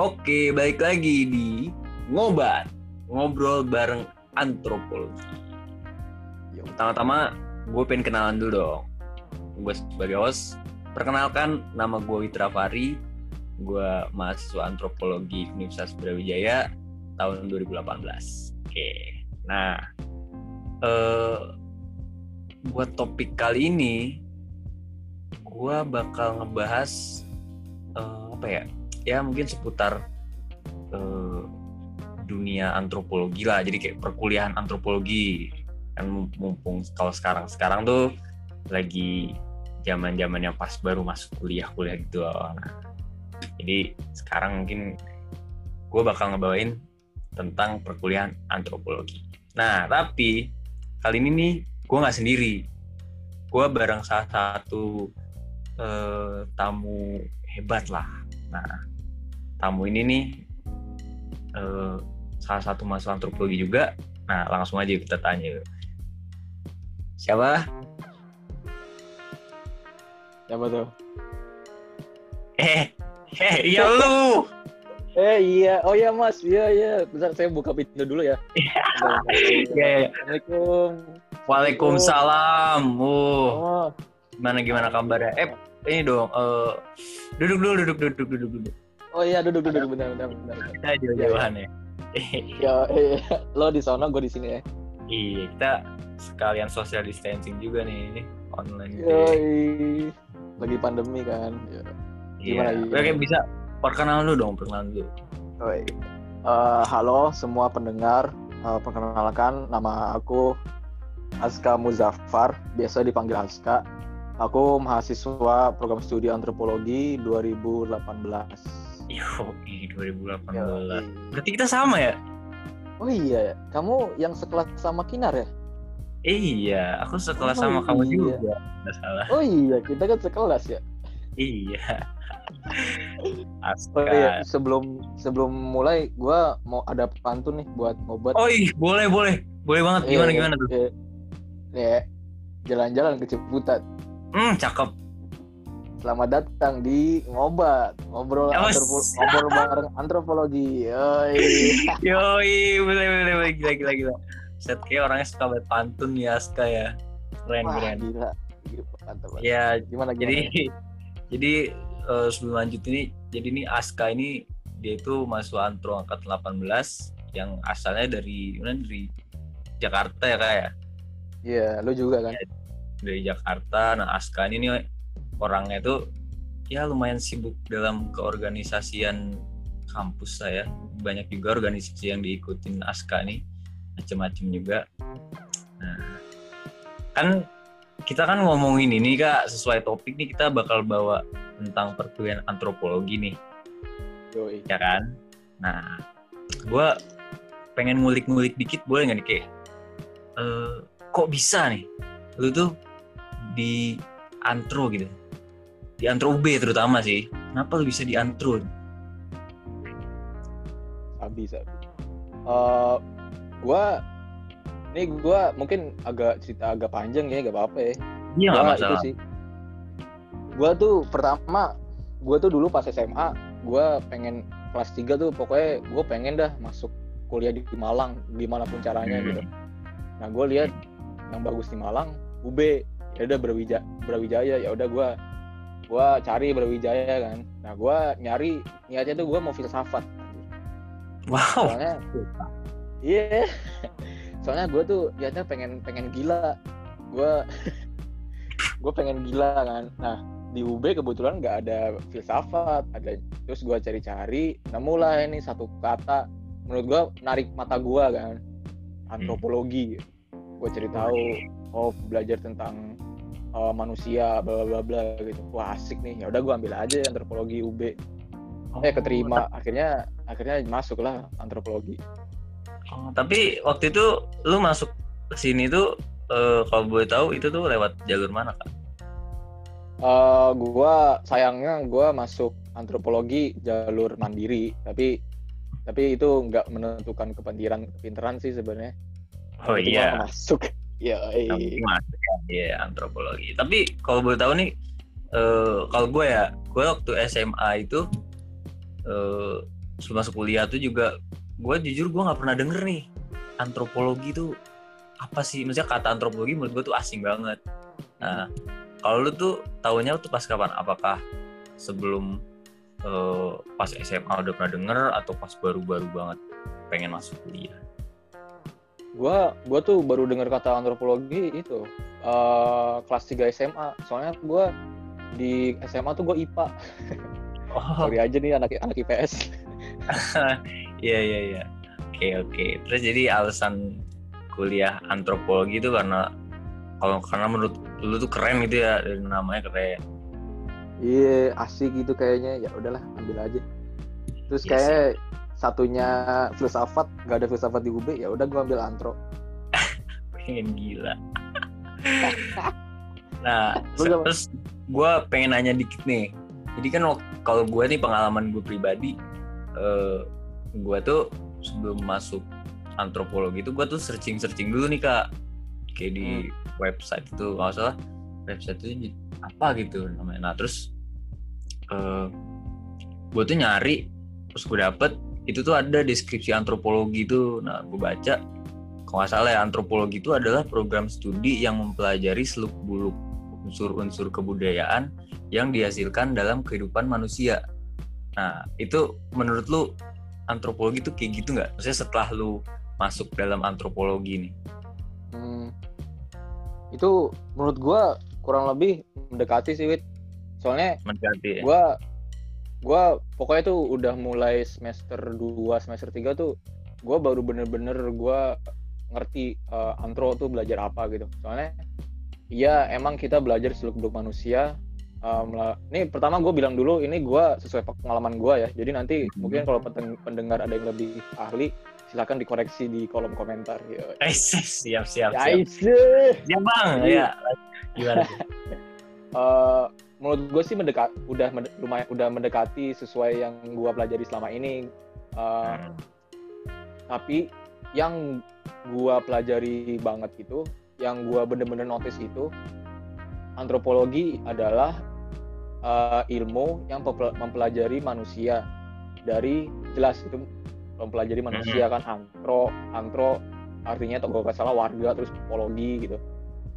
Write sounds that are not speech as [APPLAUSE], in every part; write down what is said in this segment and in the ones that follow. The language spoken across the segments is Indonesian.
Oke, balik lagi di Ngobat. Ngobrol bareng antropologi. Pertama-tama, gue pengen kenalan dulu dong. Gue sebagai host, perkenalkan nama gue Witra Fari. Gue mahasiswa antropologi Universitas Brawijaya tahun 2018. Oke, nah eh, buat topik kali ini, gue bakal ngebahas eh, apa ya? Ya mungkin seputar eh, dunia antropologi lah. Jadi kayak perkuliahan antropologi kan mumpung kalau sekarang sekarang tuh lagi zaman zaman yang pas baru masuk kuliah kuliah gitu loh. Nah, jadi sekarang mungkin gue bakal ngebawain tentang perkuliahan antropologi. Nah tapi kali ini nih gue nggak sendiri. Gue bareng salah satu eh, tamu hebat lah. Nah tamu ini nih eh, salah satu mahasiswa antropologi juga. Nah langsung aja kita tanya. Siapa? Siapa tuh? Eh, eh, iya lu. Eh iya, oh iya mas, iya iya. Bentar saya buka pintu dulu ya. [LAUGHS] Iya, iya. Assalamualaikum. Waalaikumsalam. Uh, Oh, gimana gimana kabarnya? Eh, ini dong. eh, duduk dulu, duduk, duduk, duduk, duduk. Oh iya duduk duduk bentar bentar bentar. bentar. Kita jauh-jauhan ya. [LAUGHS] Ya, eh, lo di sana, gue di sini ya. Iya, kita sekalian social distancing juga nih online. Yoi. Lagi pandemi kan. Ya. Iya. gimana, gimana? Oke, bisa perkenalan dulu dong, perkenalan dulu. Oi. Eh, halo semua pendengar, Eh, perkenalkan nama aku Aska Muzaffar, biasa dipanggil Aska. Aku mahasiswa program studi antropologi 2018. Yo, 2018. Yoi. Berarti kita sama ya? Oh iya, kamu yang sekelas sama Kinar ya? Iya, aku sekelas Oh, sama kamu iya. juga. Nggak salah. Oh iya, kita kan sekelas ya. Iya. [LAUGHS] Oh iya, sebelum sebelum mulai, gua mau ada pantun nih buat ngobat. Oh iya, boleh, boleh. Boleh banget. Gimana, Iya, gimana tuh? iya. Ya, jalan-jalan ke Ciputat. Hmm, cakep. Selamat datang di ngobat, ngobrol ngobrol bareng antropologi. Yoi. [LAUGHS] Yoi, boleh, boleh, boleh. Gila, gila, gila. Set kayak orangnya suka banget pantun ya, Aska ya. Keren, Wah, keren. gila. Ya, Gimana gimana? jadi [LAUGHS] jadi eh, sebelum lanjut ini jadi ini Aska ini dia itu mahasiswa antro angkat 18 yang asalnya dari mana dari Jakarta ya kak ya Iya, lu juga kan? dari Jakarta nah Aska ini nih orangnya itu ya lumayan sibuk dalam keorganisasian kampus saya. Banyak juga organisasi yang diikutin Aska nih macem-macem juga. Nah kan kita kan ngomongin ini kak sesuai topik nih kita bakal bawa tentang perkuliahan antropologi nih. Yoi. ya kan? Nah gue pengen ngulik-ngulik dikit boleh nggak nih kayak eh, kok bisa nih lu tuh di antro gitu di antro UB terutama sih kenapa lu bisa di antro Sabi, sabi. Eh, gua ini gua mungkin agak cerita agak panjang ya, gak apa-apa ya. iya Gua masalah itu sih. Gua tuh pertama, gua tuh dulu pas SMA, gua pengen kelas 3 tuh pokoknya gua pengen dah masuk kuliah di Malang gimana pun caranya Hmm. gitu. Nah, gua lihat yang bagus di Malang UB, ya udah Brawijaya, Brawijaya ya udah gua gua cari Brawijaya kan. Nah, gua nyari niatnya tuh gua mau filsafat. wow Soalnya Iya. Soalnya gue tuh niatnya pengen pengen gila. Gue [LAUGHS] gue pengen gila kan. Nah di UB kebetulan nggak ada filsafat, ada terus gue cari-cari, nemulah ini satu kata menurut gue narik mata gue kan, antropologi. Gue cari tahu, oh belajar tentang uh, manusia, bla bla bla gitu. Wah asik nih. Ya udah gue ambil aja antropologi UB. Eh keterima. Akhirnya akhirnya masuklah antropologi. Oh, tapi waktu itu lu masuk ke sini tuh eh, kalau boleh tahu itu tuh lewat jalur mana kak? Eh, gua sayangnya gua masuk antropologi jalur mandiri tapi tapi itu nggak menentukan kepintaran kepintaran sih sebenarnya Oh iya. ya masuk ya, Iya, antropologi. Tapi kalau boleh tahu nih, eh kalau gue ya, gue waktu SMA itu eh sebelum masuk kuliah tuh juga gue jujur gue nggak pernah denger nih antropologi tuh apa sih? Maksudnya kata antropologi menurut gue tuh asing banget. Nah kalau lu tuh tahunya tuh pas kapan? Apakah sebelum uh, pas SMA udah pernah denger atau pas baru-baru banget pengen masuk kuliah gua gua tuh baru dengar kata antropologi itu uh, kelas 3 SMA soalnya gua di SMA tuh gua IPA [LAUGHS] oh. sorry aja nih anak anak IPS [LAUGHS] iya iya iya. Oke oke. Terus jadi alasan kuliah antropologi itu karena kalau karena menurut lu tuh keren gitu ya dari namanya keren. Iya asik gitu kayaknya. Ya udahlah ambil aja. Terus yes, iya kayak satunya filsafat gak ada filsafat di UB ya udah gue ambil antro pengen gila. [LAUGHS] Nah terus gue pengen nanya dikit nih. Jadi kan kalau gue nih pengalaman gue pribadi uh, eh, gue tuh sebelum masuk antropologi itu gue tuh searching searching dulu nih kak. Kayak di hmm. website itu nggak salah. Website itu apa gitu namanya. Nah terus uh, eh, gue tuh nyari terus gue dapet itu tuh ada deskripsi antropologi itu nah gue baca. Kalau nggak salah ya antropologi itu adalah program studi yang mempelajari seluk beluk unsur-unsur kebudayaan yang dihasilkan dalam kehidupan manusia. Nah itu menurut lu antropologi itu kayak gitu nggak? Maksudnya setelah lu masuk dalam antropologi nih. Hmm, itu menurut gue kurang lebih mendekati sih Wit soalnya mendekati ya? gue gue pokoknya tuh udah mulai semester 2 semester 3 tuh gue baru bener-bener gue ngerti uh, antro tuh belajar apa gitu. Soalnya iya emang kita belajar seluk beluk manusia um, ini pertama gue bilang dulu ini gue sesuai pengalaman gue ya. Jadi nanti hmm. mungkin kalau pendengar ada yang lebih ahli silakan dikoreksi di kolom komentar. Ya. [LAUGHS] siap siap ya, siap siap bang. Ya. [LAUGHS] Gimana? Uh, menurut gue sih mendekat udah lumayan udah mendekati sesuai yang gue pelajari selama ini uh, hmm. tapi yang gue pelajari banget itu yang gue bener-bener notice itu antropologi adalah uh, ilmu yang mempelajari manusia dari jelas itu mempelajari manusia hmm. kan antro antro artinya atau gak salah warga terus psikologi gitu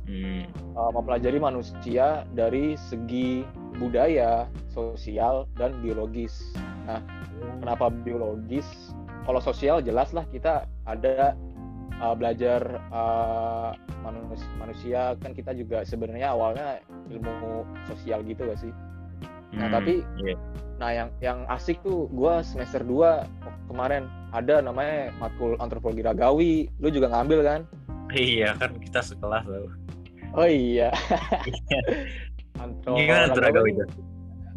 hmm. uh, mempelajari manusia dari segi budaya, sosial, dan biologis. Nah, kenapa biologis? Kalau sosial jelas lah kita ada uh, belajar uh, manusia, manusia kan kita juga sebenarnya awalnya ilmu sosial gitu gak sih? Nah hmm, tapi, yeah. nah yang yang asik tuh gue semester 2 kemarin ada namanya matkul antropologi ragawi, lu juga ngambil kan? Iya kan kita sekelas loh. Oh iya. [LAUGHS] Antro Gimana tuh Ragawi itu?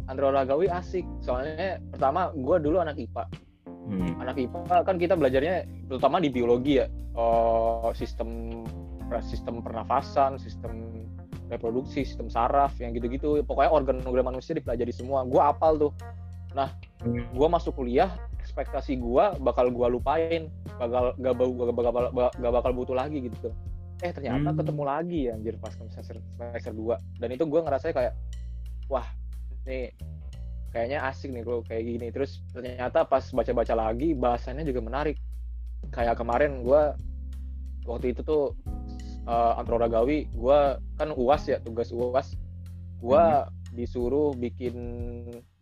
Antro Ragawi asik. Soalnya pertama gue dulu anak IPA. Hmm. Anak IPA kan kita belajarnya terutama di biologi ya. Oh, sistem sistem pernafasan, sistem reproduksi, sistem saraf, yang gitu-gitu. Pokoknya organ-organ manusia dipelajari semua. Gue apal tuh. Nah, hmm. gue masuk kuliah, ekspektasi gue bakal gue lupain, bakal gak, gak, gak, gak, gak bakal butuh lagi gitu eh ternyata hmm. ketemu lagi ya anjir pas semester semester 2 dan itu gue ngerasa kayak wah ini kayaknya asik nih kalau kayak gini. Terus ternyata pas baca-baca lagi bahasannya juga menarik. Kayak kemarin gue waktu itu tuh uh, antroragawi gue kan uas ya tugas uas gue hmm. disuruh bikin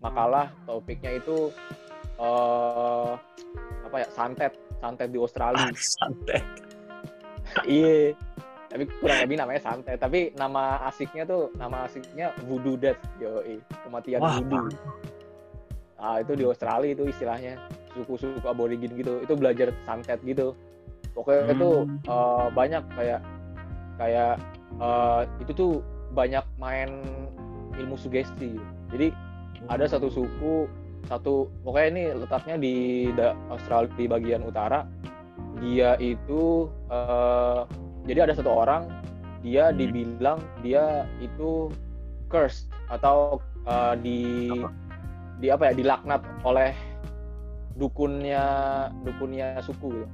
makalah topiknya itu uh, apa ya santet santet di Australia. [LAUGHS] Santet iya. Tapi kurang lebih namanya santai. Tapi nama asiknya tuh nama asiknya voodoo death yo kematian Wah, voodoo. ah itu di Australia itu istilahnya. Suku-suku aborigin gitu. Itu belajar santet gitu. Pokoknya hmm. itu uh, banyak kayak kayak uh, itu tuh banyak main ilmu sugesti. Jadi ada satu suku satu pokoknya ini letaknya di Australia di bagian utara dia itu uh, jadi ada satu orang dia hmm. dibilang dia itu cursed atau uh, di apa? di apa ya dilaknat oleh dukunnya dukunnya suku gitu.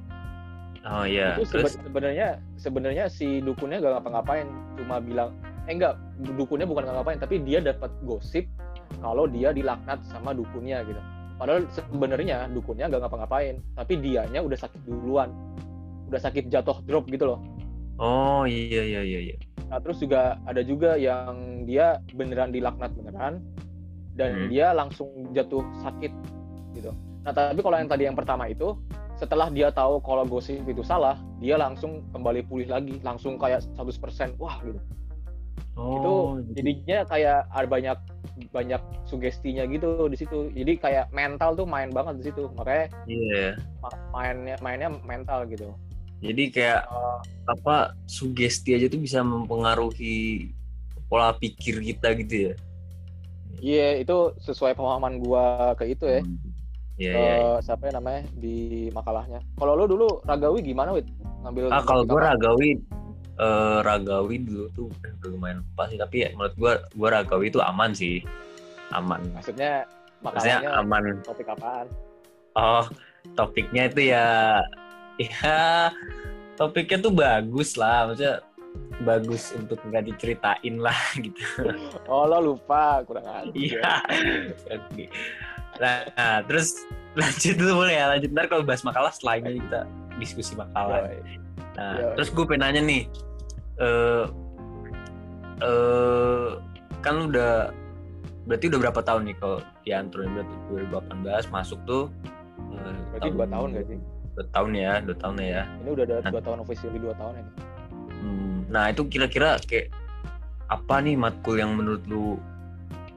Oh iya. Itu sebe sebenarnya sebenarnya si dukunnya gak ngapa-ngapain, cuma bilang eh enggak dukunnya bukan ngapa-ngapain tapi dia dapat gosip kalau dia dilaknat sama dukunnya gitu. Padahal sebenarnya dukunnya nggak ngapa-ngapain tapi dianya udah sakit duluan. Udah sakit jatuh drop gitu loh. Oh iya iya iya iya. Nah terus juga ada juga yang dia beneran dilaknat beneran dan Hmm. dia langsung jatuh sakit gitu. Nah tapi kalau yang tadi yang pertama itu setelah dia tahu kalau gosip itu salah dia langsung kembali pulih lagi langsung kayak 100% wah gitu itu oh jadinya kayak ada banyak banyak sugestinya gitu di situ. Jadi kayak mental tuh main banget di situ. Makanya iya ma- mainnya mainnya mental gitu. Jadi kayak Eh, apa sugesti aja tuh bisa mempengaruhi pola pikir kita gitu ya? Iya itu sesuai pemahaman gua ke itu ya. Iya, ke iya, iya. siapa ya namanya di makalahnya. Kalau lo dulu ragawi gimana wit ngambil Ah kalau apa? ragawi eh, ragawi dulu tuh udah lumayan pasti tapi ya menurut gue gue ragawi itu aman sih. Aman. Maksudnya maksudnya aman. topik apaan? Oh topiknya itu ya [LAUGHS] ya topiknya tuh bagus lah maksudnya bagus untuk nggak diceritain lah [LAUGHS] gitu. Oh lo lupa kurang aja iya. Nah, nah, terus lanjut dulu boleh ya? Lanjut ntar kalau bahas makalah setelah ini kita diskusi makalah. Nah, terus gue pengen nanya nih, eh eh kan lu udah berarti udah berapa tahun nih kalau di Antro ini berarti 2018 masuk tuh eh, berarti dua tahun gak sih Dua tahun ya, dua tahun ya. ini udah ada Nah. dua tahun officially dua tahun ini Hmm, nah itu kira-kira kayak apa nih matkul yang menurut lu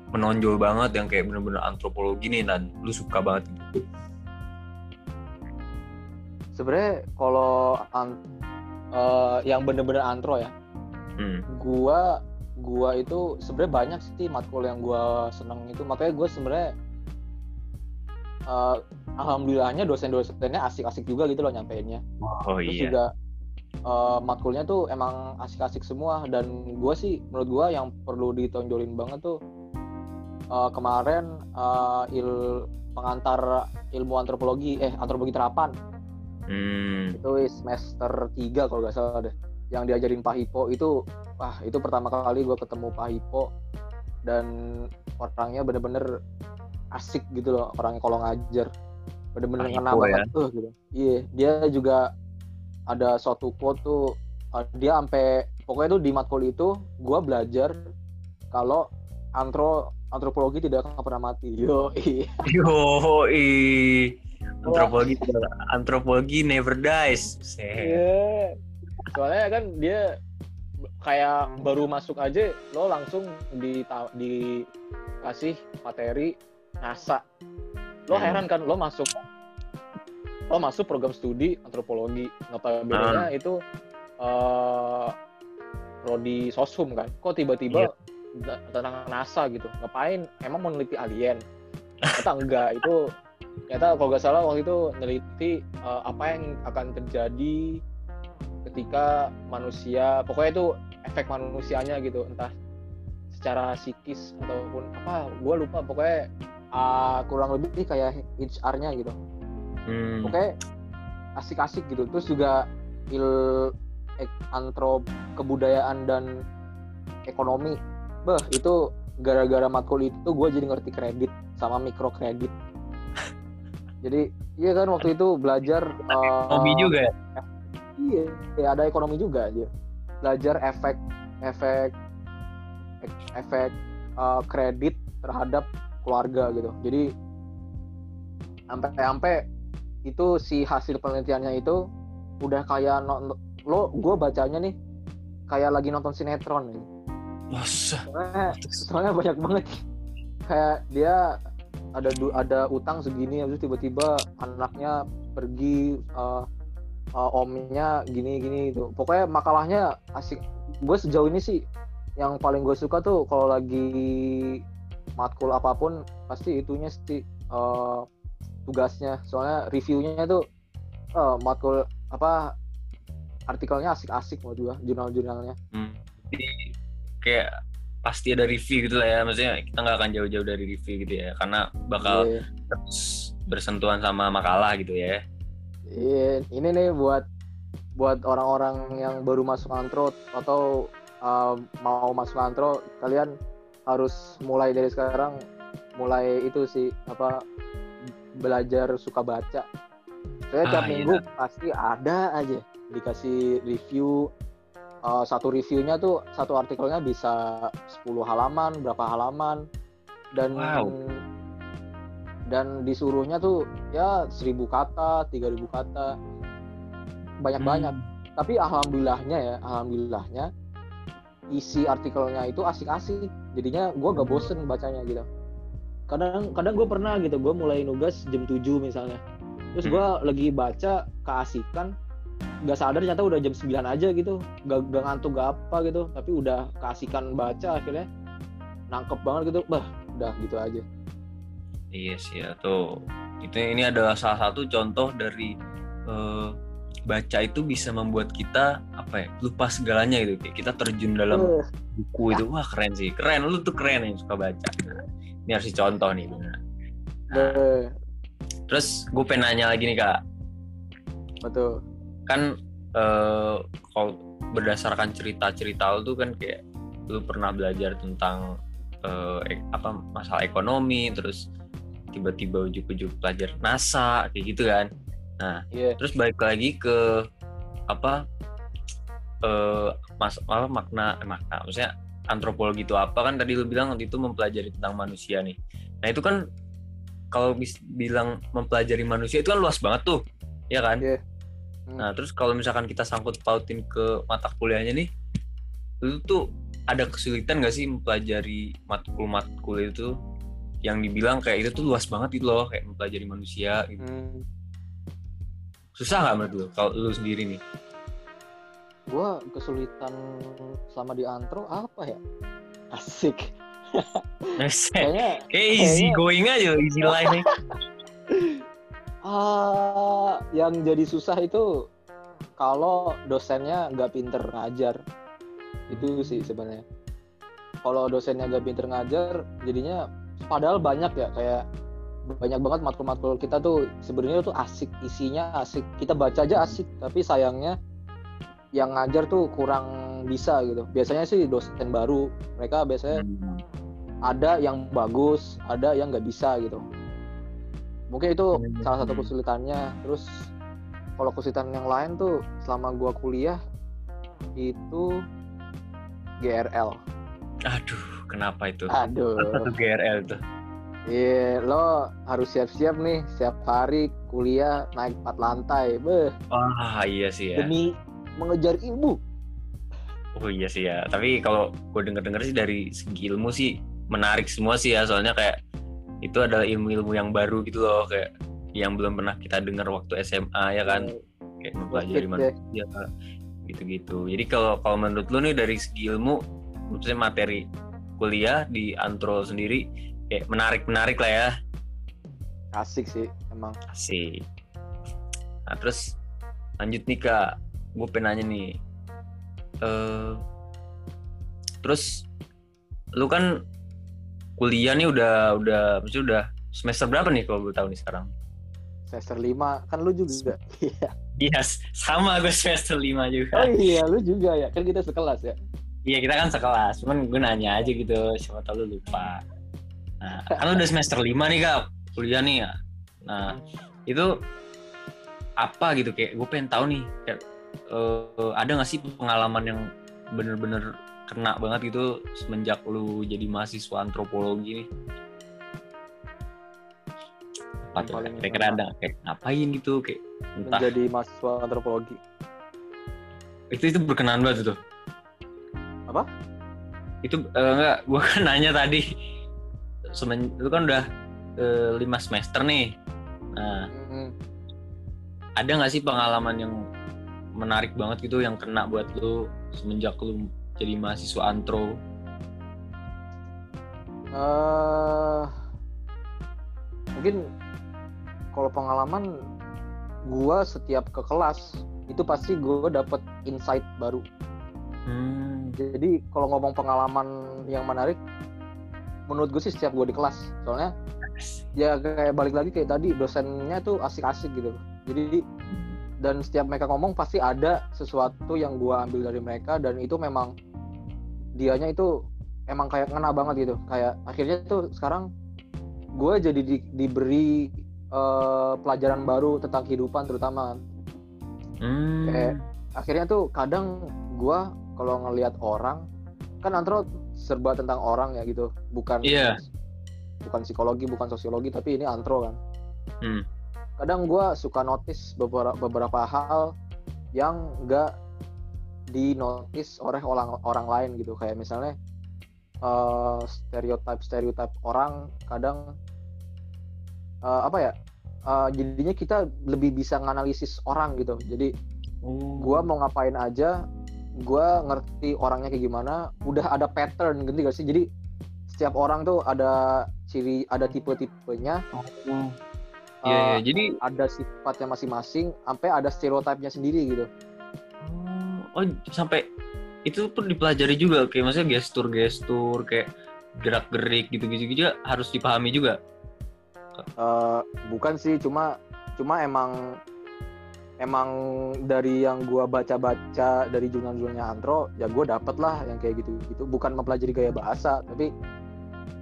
menonjol banget yang kayak bener-bener antropologi nih dan lu suka banget gitu. sebenarnya kalau an- eh, yang bener-bener antro ya. Hmm. gua gua itu sebenarnya banyak sih matkul yang gua seneng itu. Makanya gue sebenarnya eh, alhamdulillahnya dosen-dosennya asik-asik juga gitu loh nyampeinnya. Oh terus iya. juga eh, matkulnya tuh emang asik-asik semua. Dan gue sih menurut gue yang perlu ditonjolin banget tuh eh, kemarin eh, il pengantar ilmu antropologi eh antropologi terapan Hmm. itu semester 3 kalau nggak salah deh. Yang diajarin Pak Hipo itu wah itu pertama kali gue ketemu Pak Hipo dan orangnya bener-bener asik gitu loh orangnya kalau ngajar. Bener-bener ngena Hipo banget tuh gitu. Iya dia juga ada suatu quote tuh uh, dia sampai pokoknya tuh di matkul itu gue belajar kalau antro antropologi tidak akan pernah mati. Yo Yo, antropologi antropologi never dies. Iya. Soalnya kan dia kayak baru masuk aja lo langsung di dikasih materi NASA. Lo Hmm. heran kan lo masuk lo masuk program studi antropologi. Notabene itu eh prodi sosum kan. Kok tiba-tiba da- tentang NASA gitu. Ngapain? Emang meneliti alien? Ternyata enggak itu ternyata kalau nggak salah waktu itu neliti eh, apa yang akan terjadi ketika manusia pokoknya itu efek manusianya gitu entah secara psikis ataupun apa gue lupa pokoknya ah, kurang lebih kayak HR-nya gitu. Hmm. pokoknya asik-asik gitu. Terus juga il antrop kebudayaan dan ekonomi. Bah itu gara-gara matkul itu gue jadi ngerti kredit sama mikrokredit jadi iya kan waktu itu belajar eh, juga ya? Iya, ya ada ekonomi juga aja. Belajar efek efek ek- efek uh, kredit terhadap keluarga gitu. Jadi sampai-sampai itu si hasil penelitiannya itu udah kayak nonton lo gue bacanya nih kayak lagi nonton sinetron nih. Masa? Soalnya, soalnya banyak banget kayak dia ada ada utang segini habis itu tiba-tiba anaknya pergi uh, uh, omnya gini gini gitu. Pokoknya makalahnya asik. Gue sejauh ini sih yang paling gue suka tuh kalau lagi matkul apa pun pasti itunya sih uh, tugasnya. Soalnya reviewnya tuh uh, matkul apa artikelnya asik-asik menurut gue jurnal-jurnalnya. Hmm. Kayak pasti ada review gitu lah ya maksudnya kita nggak akan jauh-jauh dari review gitu ya karena bakal Iya. terus bersentuhan sama makalah gitu ya Iya, ini nih buat buat orang-orang yang baru masuk antro atau uh, mau masuk antro, kalian harus mulai dari sekarang mulai itu sih apa belajar suka baca saya Ah, tiap iya. minggu pasti ada aja dikasih review Eh, satu reviewnya tuh satu artikelnya bisa 10 halaman berapa halaman. Dan Wow. dan disuruhnya tuh ya 1000 kata 3000 kata. Banyak-banyak. Hmm. tapi alhamdulillahnya ya alhamdulillahnya isi artikelnya itu asik-asik. Jadinya gue gak bosen bacanya gitu. Kadang kadang gue pernah gitu gue mulai nugas jam 7 misalnya. Terus gue lagi baca keasikan nggak sadar ternyata udah jam 9 aja gitu. Gak, gak ngantuk gak apa gitu. Tapi udah keasikan baca akhirnya. Nangkep banget gitu. Bah udah gitu aja. Iya sih ya tuh. Itu ini adalah salah satu contoh dari eh, baca itu bisa membuat kita apa ya lupa segalanya gitu. Kita terjun dalam Eh, buku itu wah keren sih. Keren lu tuh keren yang suka baca. Nah, ini harus dicontoh nih. Nah, eh, terus gue pengen nanya lagi nih kak, betul kan eh, kalau berdasarkan cerita-cerita lu tuh kan kayak lu pernah belajar tentang eh, ek- apa masalah ekonomi, terus tiba-tiba ujuk-ujuk belajar NASA kayak gitu kan. iya terus balik lagi ke apa eh mas apa makna eh, makna maksudnya antropologi itu apa kan tadi lu bilang waktu itu mempelajari tentang manusia nih nah itu kan kalau bis, bilang mempelajari manusia itu kan luas banget tuh ya kan Iya. Hmm. nah terus kalau misalkan kita sangkut pautin ke mata kuliahnya nih lu tuh ada kesulitan gak sih mempelajari matkul-matkul itu? Yang dibilang kayak itu tuh luas banget gitu loh kayak mempelajari manusia gitu. Hmm, susah nggak menurut lu? Kalau lu sendiri nih. Gue kesulitan selama di antro apa ya? Asik. [LAUGHS] Kayaknya Kayak easy Kayaknya- going aja, easy life nih. [LAUGHS] ah yang jadi susah itu kalau dosennya nggak pinter ngajar. Itu sih sebenarnya. Kalau dosennya nggak pinter ngajar jadinya padahal banyak ya kayak banyak banget matkul-matkul kita tuh sebenarnya tuh asik isinya asik. Kita baca aja asik tapi sayangnya yang ngajar tuh kurang bisa gitu. Biasanya sih dosen baru mereka biasanya ada yang bagus ada yang nggak bisa gitu mungkin itu Hmm. salah satu kesulitannya terus kalau kesulitan yang lain tuh selama gua kuliah itu GRL Aduh, kenapa itu? aduh Satu GRL tuh. iya lo harus siap-siap nih setiap hari kuliah naik empat lantai beh Wah, iya sih ya. demi mengejar ilmu Oh iya sih ya. Tapi kalau gue denger-denger sih dari segi ilmu sih menarik semua sih ya. Soalnya kayak itu adalah ilmu-ilmu yang baru gitu loh. Kayak yang belum pernah kita dengar waktu SMA ya kan. Kayak mempelajari manusia gitu-gitu. Jadi kalau kalau menurut lu nih dari segi ilmu, maksudnya materi kuliah di Antro sendiri kayak menarik-menarik lah ya. asik sih emang Asik. Nah terus lanjut nih kak, gue pengen nanya nih. eh terus lu kan kuliah nih udah udah maksudnya udah semester berapa nih kalau gue tahu nih sekarang? semester 5 kan lu juga iya Iya, sama gue semester 5 oh juga. iya lu juga ya kan kita sekelas ya Iya, kita kan sekelas. Cuman gue nanya aja gitu, siapa tahu lu lupa. Nah, kan lu udah semester 5 nih kak, kuliah nih ya. Nah, itu apa gitu kayak gue pengen tahu nih kayak eh, ada gak sih pengalaman yang bener-bener kena banget gitu semenjak lu jadi mahasiswa antropologi nih? Apa tuh? Kira-kira ada kayak ngapain gitu kayak entah menjadi mahasiswa antropologi itu itu berkenan banget tuh. Apa? Itu eh, enggak, gua kan [LAUGHS] nanya tadi semen lu kan udah eh, lima semester nih. Nah, Hmm, ada nggak sih pengalaman yang menarik banget gitu yang kena buat lu semenjak lu jadi mahasiswa antro? eh, mungkin kalau pengalaman gua setiap ke kelas itu pasti gua dapet insight baru. Hmm, jadi kalau ngomong pengalaman yang menarik menurut gue sih setiap gue di kelas. Soalnya ya kayak balik lagi kayak tadi dosennya tuh asik-asik gitu. Jadi dan setiap mereka ngomong pasti ada sesuatu yang gue ambil dari mereka dan itu memang dianya itu emang kayak ngena banget gitu kayak akhirnya tuh sekarang gue jadi di- diberi eh, pelajaran baru tentang kehidupan terutama Hmm. Kayak- akhirnya tuh kadang gua kalau ngelihat orang kan antro serba tentang orang ya gitu bukan Iya. bukan psikologi bukan sosiologi tapi ini antro kan Hmm. Kadang gua suka notice beberapa beberapa hal yang enggak di notice oleh orang orang lain gitu kayak misalnya eh stereotip stereotip orang kadang eh, apa ya eh, jadinya kita lebih bisa nganalisis orang gitu jadi Oh. gua mau ngapain aja gua ngerti orangnya kayak gimana udah ada pattern gitu gak sih jadi setiap orang tuh ada ciri ada tipe-tipenya Oh. Eh, Iya, iya. Jadi ada sifatnya masing-masing sampai ada stereotipnya sendiri gitu oh sampai itu pun dipelajari juga kayak maksudnya gestur-gestur kayak gerak-gerik gitu-gitu juga harus dipahami juga. Eh, bukan sih cuma cuma emang emang dari yang gua baca-baca dari jurnal-jurnalnya Antro ya gua dapet lah yang kayak gitu gitu bukan mempelajari gaya bahasa tapi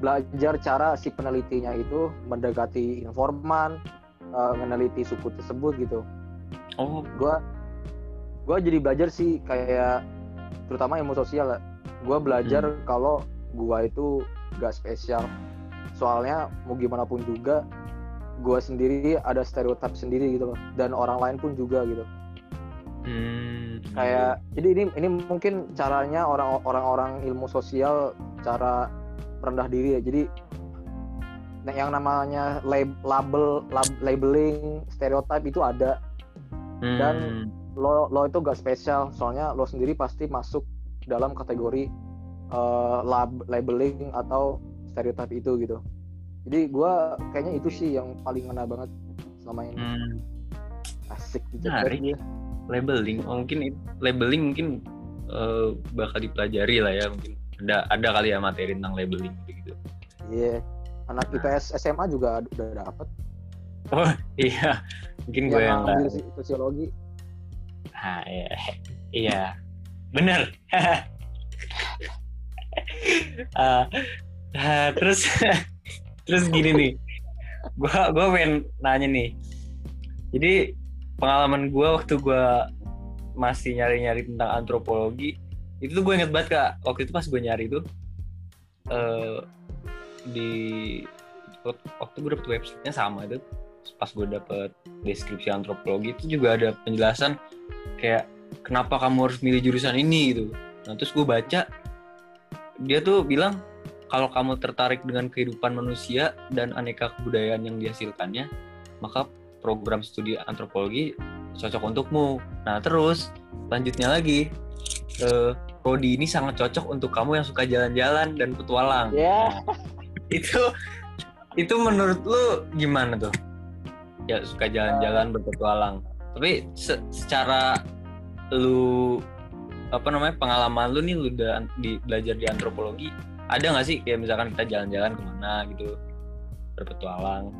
belajar cara si penelitinya itu mendekati informan eh, meneliti suku tersebut gitu. Oh, gua gua jadi belajar sih kayak terutama ilmu sosial ya. Gua belajar kalau gua itu gak spesial. Soalnya mau gimana pun juga gua sendiri ada stereotip sendiri gitu loh. Dan orang lain pun juga gitu. Hmm. kayak jadi ini ini mungkin caranya orang orang-orang ilmu sosial cara merendah diri ya. Jadi nah, yang namanya lab- label lab- labeling stereotip itu ada. Hmm. dan lo lo itu gak spesial. Soalnya lo sendiri pasti masuk dalam kategori eh, lab labeling atau stereotip itu gitu. Jadi gua kayaknya itu sih yang paling ngena banget selama ini. Hmm. asik Menarik. dia labeling. Oh, mungkin labeling mungkin eh, bakal dipelajari lah ya mungkin ada ada kali ya materi tentang labeling gitu. Gitu iya. Anak Nah. IPS SMA juga udah dapet. Oh iya. Mungkin gue yang ambil si- sosiologi. Ah, iya. Iya. Bener. [LAUGHS] Ah, ah, terus [LAUGHS] terus gini nih. Gua gua pengen nanya nih. Jadi pengalaman gua waktu gua masih nyari-nyari tentang antropologi itu tuh gue inget banget kak. Waktu itu pas gue nyari tuh eh di waktu gue dapet websitenya sama itu pas gue dapet deskripsi antropologi itu juga ada penjelasan kayak kenapa kamu harus milih jurusan ini gitu. Nah terus gue baca dia tuh bilang kalau kamu tertarik dengan kehidupan manusia dan aneka kebudayaan yang dihasilkannya maka program studi antropologi cocok untukmu. Nah terus lanjutnya lagi eh, prodi ini sangat cocok untuk kamu yang suka jalan-jalan dan petualang. Nah, [LAUGHS] itu itu menurut lu gimana tuh? Ya suka jalan-jalan berpetualang. Tapi se- secara lu apa namanya pengalaman lu nih lu udah di, belajar di antropologi ada nggak sih kayak misalkan kita jalan-jalan ke mana gitu berpetualang?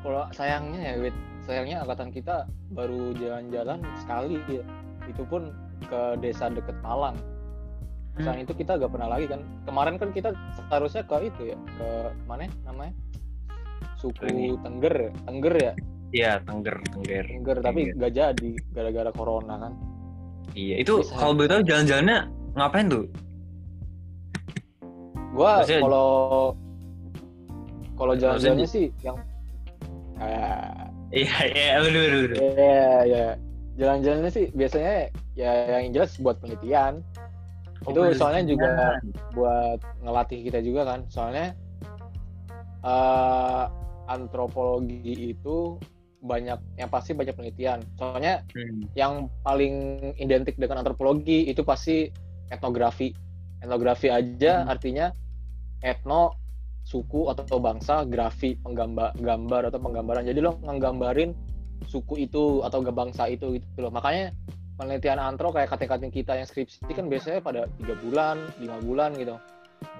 Kalau sayangnya ya Wit sayangnya angkatan kita baru jalan-jalan sekali. Ya itu pun ke desa deket Malang selain itu kita gak pernah lagi kan kemarin kan kita seharusnya ke itu ya ke mana namanya suku Ini. Tengger ya? Tengger ya iya tengger tengger Tengger tapi gak jadi gara-gara corona kan iya itu Bisa. kalau boleh tahu jalan-jalannya ngapain tuh gua Maksudnya- kalau kalau jalan-jalannya di- sih yang ah, iya iya bener bener. Iya, ya. Jalan-jalannya sih biasanya ya yang jelas buat penelitian. Oh, itu bener. soalnya juga buat ngelatih kita juga kan. Soalnya eh antropologi itu banyak yang pasti banyak penelitian. Soalnya Hmm. yang paling identik dengan antropologi itu pasti etnografi. Etnografi aja Hmm. artinya etno suku atau bangsa, grafi penggambar gambar atau penggambaran. Jadi lo nggambarin suku itu atau ke bangsa itu gitu loh. Makanya penelitian antro kayak kating-kating kita yang skripsi kan biasanya pada tiga bulan, lima bulan gitu.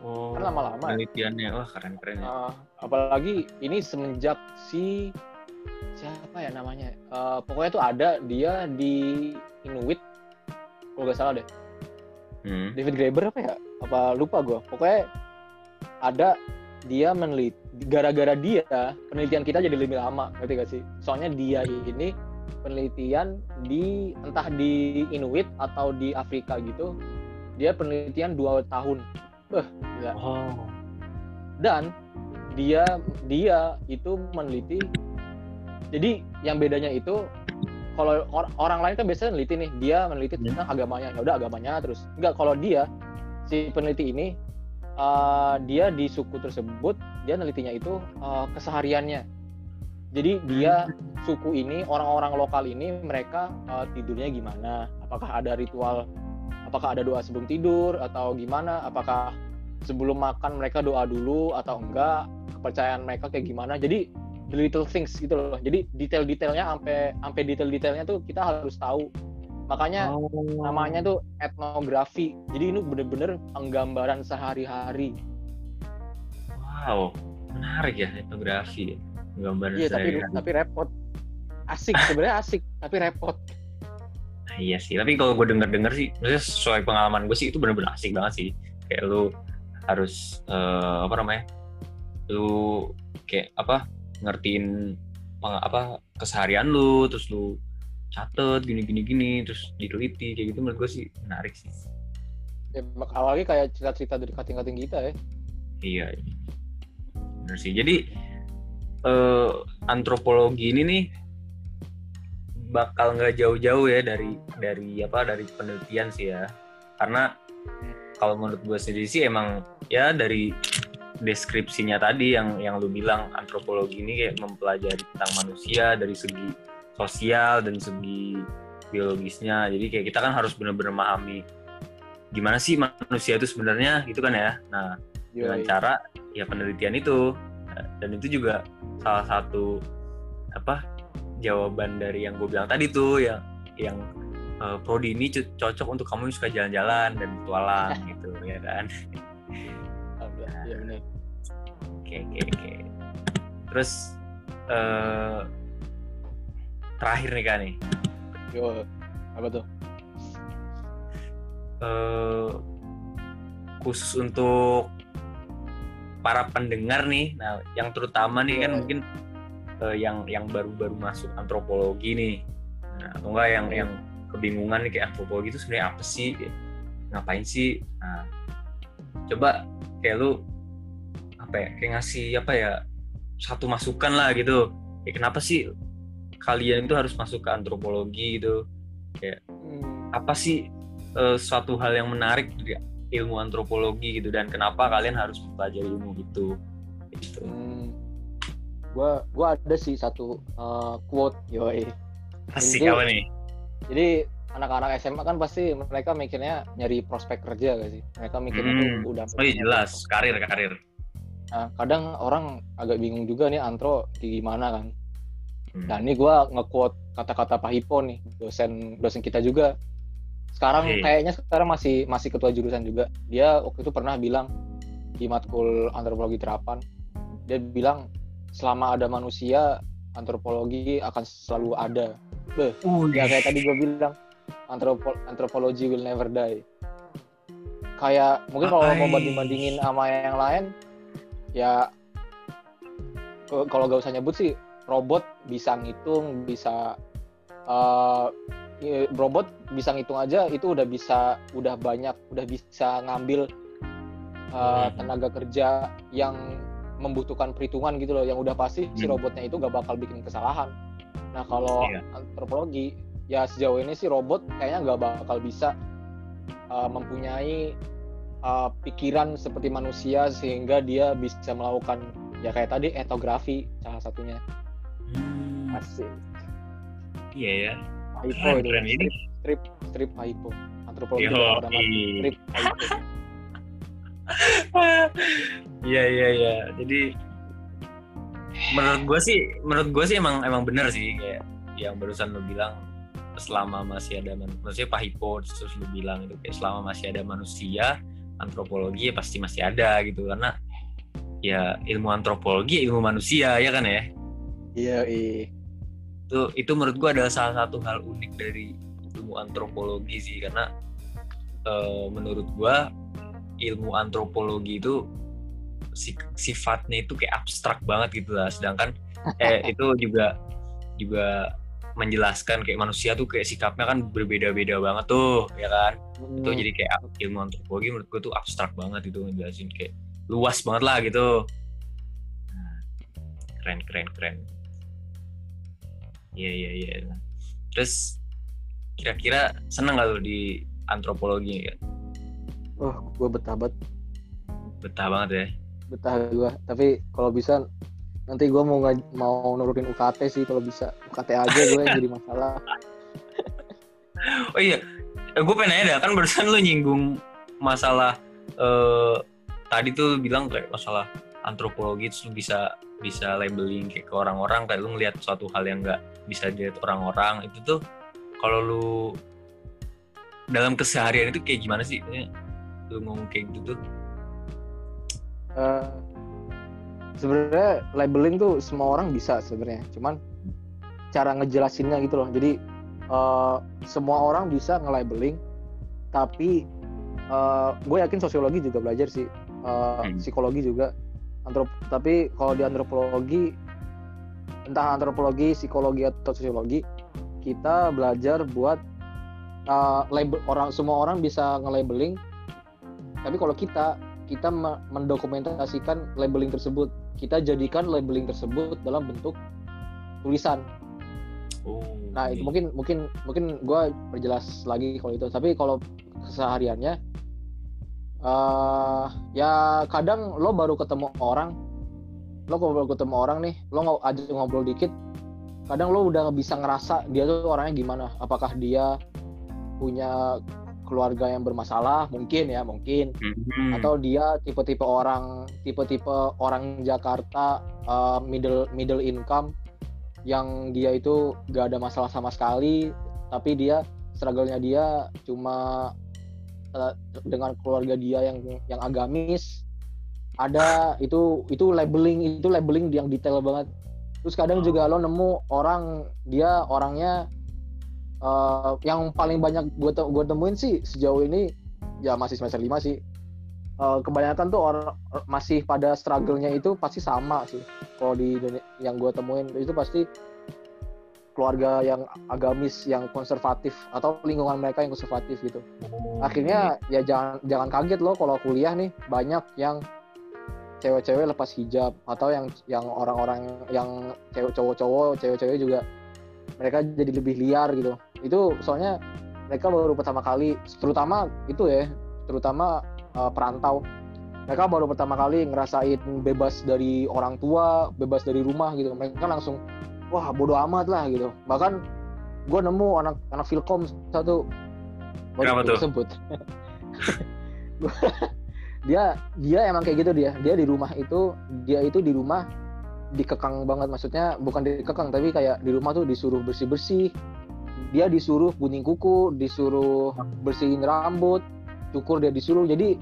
oh Kan lama-lama. penelitiannya wah keren keren ya Nah, apalagi ini semenjak si siapa ya namanya? Eh, pokoknya tuh ada dia di Inuit kalau nggak salah deh. Hmm. David Graeber apa ya? Apa lupa gue. Pokoknya ada dia meneliti gara-gara dia penelitian kita jadi lebih lama ngerti gak sih soalnya dia ini penelitian di entah di Inuit atau di Afrika gitu dia penelitian dua tahun eh gila. Oh. dan dia dia itu meneliti jadi yang bedanya itu kalau or- orang lain kan biasanya meneliti nih dia meneliti Hmm. tentang agamanya ya udah agamanya terus enggak kalau dia si peneliti ini uh, dia di suku tersebut dia nelitinya itu uh, kesehariannya. Jadi dia suku ini orang-orang lokal ini mereka uh, tidurnya gimana? Apakah ada ritual apakah ada doa sebelum tidur atau gimana? Apakah sebelum makan mereka doa dulu atau enggak? Kepercayaan mereka kayak gimana? Jadi the little things gitu loh. Jadi detail-detailnya sampai sampai detail-detailnya tuh kita harus tahu makanya Oh. namanya tuh etnografi jadi ini bener-bener penggambaran sehari-hari Wow, menarik ya etnografi. Gambaran iya tapi sehari-hari. tapi repot asik sebenarnya asik tapi repot Nah, iya sih, tapi kalau gue denger-denger sih, maksudnya sesuai pengalaman gue sih itu bener-bener asik banget sih. Kayak lu harus eh, apa namanya? Lu kayak apa? Ngertiin apa keseharian lu, terus lu catet gini-gini gini, terus diteliti kayak gitu menurut gue sih menarik sih. ya, awalnya kayak cerita-cerita dari kating-kating kita ya Iya. Bener sih. Jadi eh, antropologi ini nih bakal nggak jauh-jauh ya dari dari apa dari penelitian sih ya. Karena kalau menurut gue sendiri sih emang ya dari deskripsinya tadi yang yang lu bilang antropologi ini kayak mempelajari tentang manusia dari segi sosial dan segi biologisnya. Jadi kayak kita kan harus benar-benar memahami gimana sih manusia itu sebenarnya gitu kan ya. Nah, dengan Yoi. cara ya penelitian itu dan itu juga salah satu apa jawaban dari yang gue bilang tadi tuh yang yang eh, prodi ini co- cocok untuk kamu yang suka jalan-jalan dan petualang [LAUGHS] gitu ya kan iya oke oke oke terus eh terakhir nih kan nih yo apa tuh eh khusus untuk para pendengar nih, nah yang terutama nih kan Iya. mungkin eh, yang yang baru-baru masuk antropologi nih, nah, atau enggak yang Iya. yang kebingungan nih kayak antropologi itu sebenarnya apa sih, ngapain sih? Nah, coba kayak lu apa ya, kayak ngasih apa ya satu masukan lah gitu, kayak kenapa sih kalian itu harus masuk ke antropologi gitu? Hmm, apa sih eh, suatu hal yang menarik dari ilmu antropologi gitu dan kenapa kalian harus mempelajari ilmu itu gitu. hmm. gua gua ada sih satu uh, quote yoi Asik apa nih? jadi anak-anak SMA kan pasti mereka mikirnya nyari prospek kerja gak sih mereka mikirnya Hmm. tuh udah Oh iya jelas, karir karir. nah kadang orang agak bingung juga nih antro kayak gimana kan Hmm. nah ini gua nge-quote kata-kata Pak Hipo nih dosen dosen kita juga sekarang Oke. kayaknya sekarang masih masih ketua jurusan juga dia waktu itu pernah bilang di matkul antropologi terapan dia bilang selama ada manusia antropologi akan selalu ada Uh, ya kayak tadi gue bilang antropo antropologi will never die kayak mungkin kalau mau Apai. banding bandingin sama yang lain ya kalau gak usah nyebut sih robot bisa ngitung bisa i- robot bisa ngitung aja itu udah bisa udah banyak udah bisa ngambil Hmm. tenaga kerja yang membutuhkan perhitungan gitu loh yang udah pasti si Hmm. robotnya itu gak bakal bikin kesalahan nah kalau Iya. antropologi ya sejauh ini sih robot kayaknya nggak bakal bisa uh, mempunyai uh, pikiran seperti manusia sehingga dia bisa melakukan ya kayak tadi etnografi salah satunya Hmm, asik. Iya ya. Keren, itu keren ini. strip antropologi Yo, strip Haipo. [LAUGHS] Iya iya iya. Jadi menurut gue sih, menurut gue sih emang emang bener sih. Kayak yang barusan lo bilang selama masih ada man- manusia terus terus lo bilang itu kayak selama masih ada manusia antropologi ya pasti masih ada gitu. Karena ya ilmu antropologi ilmu manusia ya kan ya iya iya itu itu menurut gua adalah salah satu hal unik dari ilmu antropologi sih karena eh, menurut gua ilmu antropologi itu si- sifatnya itu kayak abstrak banget gitu lah. Sedangkan [LAUGHS] eh itu juga juga menjelaskan kayak manusia tuh kayak sikapnya kan berbeda-beda banget tuh ya kan? Itu Hmm. jadi kayak ilmu antropologi menurut gue tuh abstrak banget itu ngejelasin kayak luas banget lah gitu. Nah, keren keren keren iya iya iya terus kira-kira seneng gak lu di antropologi ya Wah, gue betah banget, betah banget ya betah gue. Tapi kalau bisa nanti gue mau ngaj- mau nurunin UKT sih kalau bisa. UKT aja gue yang jadi masalah. [LAUGHS] oh iya gue pengen nanya dah kan barusan lu nyinggung masalah eh tadi tuh bilang kayak masalah antropologi itu bisa bisa labeling kayak ke orang-orang kayak lu ngelihat suatu hal yang nggak bisa dilihat orang-orang itu tuh kalau lu dalam keseharian itu kayak gimana sih lu ngomong kayak gitu tuh Eh, sebenarnya labeling tuh semua orang bisa sebenarnya. Cuman cara ngejelasinnya gitu loh. Jadi eh, semua orang bisa nge-labeling, tapi eh, gue yakin sosiologi juga belajar sih, Eh, Hmm. psikologi juga. Antrop tapi kalau di antropologi, entah antropologi, psikologi atau sosiologi, kita belajar buat eh, label orang semua orang bisa nge-labeling. Tapi kalau kita kita me- mendokumentasikan labeling tersebut. Kita jadikan labeling tersebut dalam bentuk tulisan. oh Nah, itu iya. mungkin mungkin mungkin gue perjelas lagi kalau itu. Tapi kalau kesehariannya eh ya kadang lo baru ketemu orang, lo kalau ketemu orang nih, lo ngo- aja ngobrol dikit, kadang lo udah bisa ngerasa dia tuh orangnya gimana. Apakah dia punya keluarga yang bermasalah? Mungkin ya, mungkin Mhm. atau dia tipe-tipe orang tipe-tipe orang Jakarta uh, middle middle income yang dia itu gak ada masalah sama sekali tapi dia struggle-nya dia cuma uh, dengan keluarga dia yang yang agamis ada itu itu labeling itu labeling yang detail banget. Terus kadang juga lo nemu orang dia orangnya uh, yang paling banyak gue gue temuin sih sejauh ini ya masih semester 5 sih. Eh, kebanyakan tuh orang masih pada struggle-nya itu pasti sama sih. Kalau di yang gue temuin itu pasti keluarga yang agamis yang konservatif atau lingkungan mereka yang konservatif gitu. Akhirnya ya jangan jangan kaget loh kalau kuliah nih banyak yang cewek-cewek lepas hijab atau yang yang orang-orang yang cewek cowok-cowok cewek-cewek juga mereka jadi lebih liar gitu. Itu soalnya mereka baru pertama kali terutama itu ya terutama uh, perantau. Mereka baru pertama kali ngerasain bebas dari orang tua bebas dari rumah gitu. Mereka langsung wah bodoh amat lah gitu. Bahkan gue nemu anak anak filkom satu. Kenapa tuh? sebut [LAUGHS] dia dia emang kayak gitu dia. Dia di rumah itu dia itu di rumah dikekang banget. Maksudnya bukan dikekang tapi kayak di rumah tuh disuruh bersih bersih dia disuruh gunting kuku disuruh bersihin rambut cukur dia disuruh. Jadi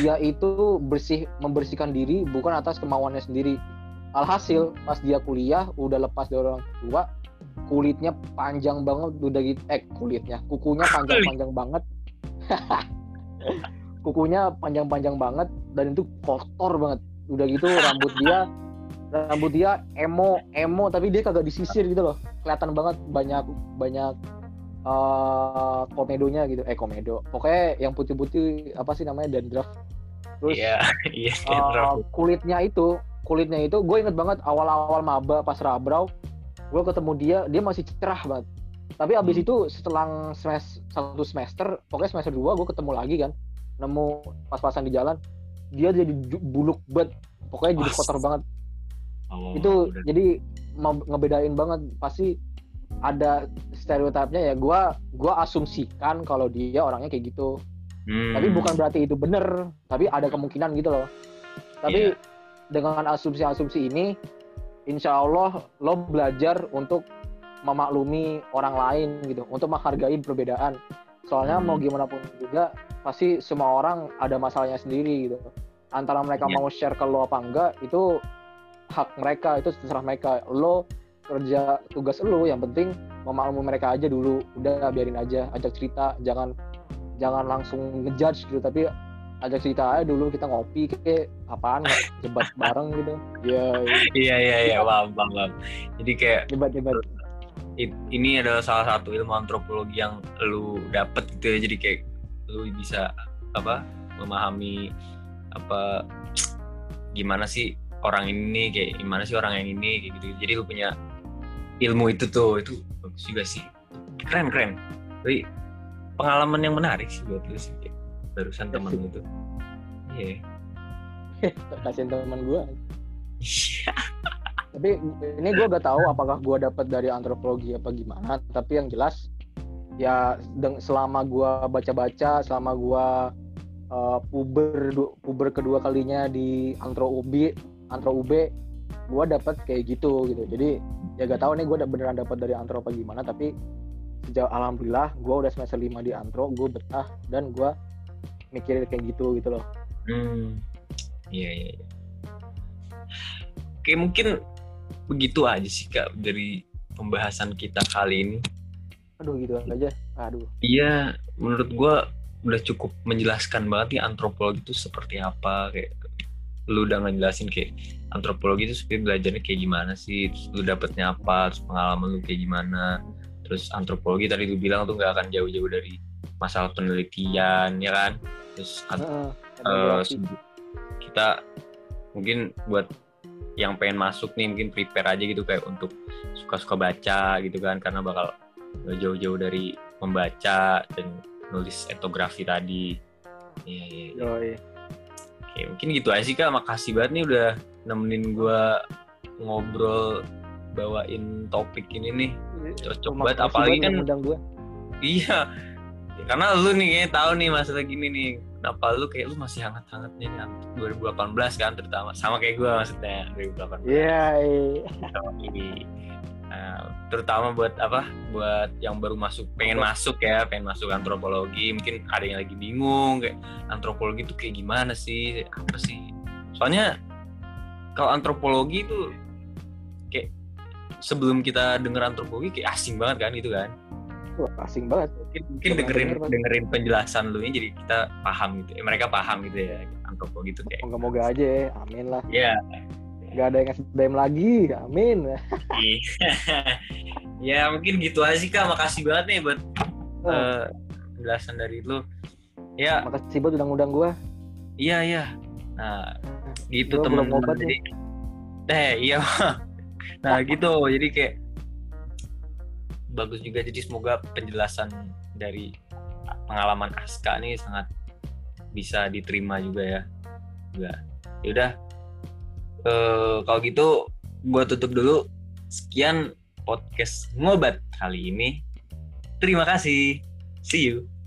dia itu bersih membersihkan diri bukan atas kemauannya sendiri. Alhasil pas dia kuliah udah lepas dari orang tua kulitnya panjang banget udah gitu eh kulitnya kukunya panjang panjang banget [LAUGHS] kukunya panjang-panjang banget dan itu kotor banget. Udah gitu rambut dia [LAUGHS] rambut dia emo emo tapi dia kagak disisir gitu loh. Kelihatan banget banyak banyak eh komedonya gitu. Eh komedo. Pokoknya yang putih-putih apa sih namanya dandruff. Terus iya [LAUGHS] iya eh, rambut. kulitnya itu kulitnya itu gue inget banget awal-awal maba pas rabrau gue ketemu dia dia masih cerah banget. Tapi abis Hmm. itu setelah semester satu semester pokoknya semester dua gue ketemu lagi kan nemu pas-pasan di jalan dia jadi buluk banget. Pokoknya jadi kotor banget. Oh, itu udah. jadi ngebedain banget. Pasti ada stereotipnya ya. Gue gua asumsikan kalau dia orangnya kayak gitu. Hmm. tapi bukan berarti itu bener. Tapi ada kemungkinan gitu loh. Tapi Iya. dengan asumsi-asumsi ini insya Allah lo belajar untuk memaklumi orang lain gitu. Untuk menghargai perbedaan. Soalnya Hmm. mau gimana pun juga pasti semua orang ada masalahnya sendiri gitu. Antara mereka Iya. mau share ke lo apa enggak itu hak mereka itu terserah mereka. Lo kerja tugas lo yang penting memaklumi mereka aja dulu. Udah biarin aja ajak cerita. Jangan jangan langsung ngejudge gitu tapi ajak cerita aja dulu kita ngopi kayak apaan jebat [LAUGHS] bareng gitu. Iya, iya. iya iya iya paham paham paham. jadi kayak jebat jebat ini adalah salah satu ilmu antropologi yang lu dapet gitu ya. Jadi kayak lu bisa apa memahami apa gimana sih orang ini kayak gimana sih orang yang ini kayak gitu jadi lu punya ilmu itu tuh itu bagus juga sih. Keren keren. Tapi pengalaman yang menarik sih buat lu sih kayak barusan temen lu tuh. Iya. [LAUGHS] Kasihin teman gue tapi ini gue gak tahu apakah gue dapat dari antropologi apa gimana tapi yang jelas ya selama gue baca-baca selama gue uh, puber puber kedua kalinya di antro UB antro UB gue dapat kayak gitu gitu jadi ya gak tahu nih gue beneran dapat dari antro apa gimana tapi sejauh alhamdulillah gue udah semester 5 di antro gue betah dan gue mikirin kayak gitu gitu loh Hmm, iya iya. iya. Oke mungkin begitu aja sih kak dari pembahasan kita kali ini. Aduh gitu aja. Aduh. Iya, menurut gua udah cukup menjelaskan banget nih antropologi itu seperti apa kayak lu udah ngejelasin kayak antropologi itu sebenarnya belajarnya kayak gimana sih, terus lu dapetnya apa, terus pengalaman lu kayak gimana, terus antropologi tadi lu bilang tuh nggak akan jauh-jauh dari masalah penelitian ya kan, terus etnografi. se- kita mungkin buat yang pengen masuk nih mungkin prepare aja gitu kayak untuk suka-suka baca gitu kan karena bakal jauh-jauh dari membaca dan nulis etnografi tadi. Iya iya. iya. Yoi. Oke mungkin gitu aja sih kak. Makasih banget nih udah nemenin gua ngobrol bawain topik ini nih. Cocok Terima banget apalagi kan undang gue. Iya. Ya, karena lu nih kayaknya tahu nih masalah gini nih. Kenapa lu kayak lu masih hangat-hangatnya nih an- 2018 kan terutama sama kayak gua maksudnya 2018. Iya, iya. Sama Nah, terutama buat apa? Buat yang baru masuk, pengen masuk ya, pengen masuk antropologi, mungkin ada yang lagi bingung kayak antropologi itu kayak gimana sih? Apa sih? Soalnya kalau antropologi itu kayak sebelum kita denger antropologi kayak asing banget kan gitu kan Wah, asing banget. mungkin, mungkin dengerin denger, dengerin penjelasan lu ini jadi kita paham gitu eh, mereka paham gitu ya antropologi itu kayak Moga-moga aja ya. Amin lah. ya Gak ada yang SBM lagi. Amin. [LAUGHS] ya mungkin gitu aja sih kak. Makasih banget nih buat Oh, eh, penjelasan dari lu. Ya. Makasih buat undang-undang gue. iya iya. Nah gitu Gua teman-teman jadi [LAUGHS] eh iya. Nah gitu. Jadi kayak bagus juga. Jadi semoga penjelasan dari pengalaman Aska nih sangat bisa diterima juga ya. Juga. Yaudah eh kalau gitu gua tutup dulu. Sekian podcast ngobat kali ini. Terima kasih. See you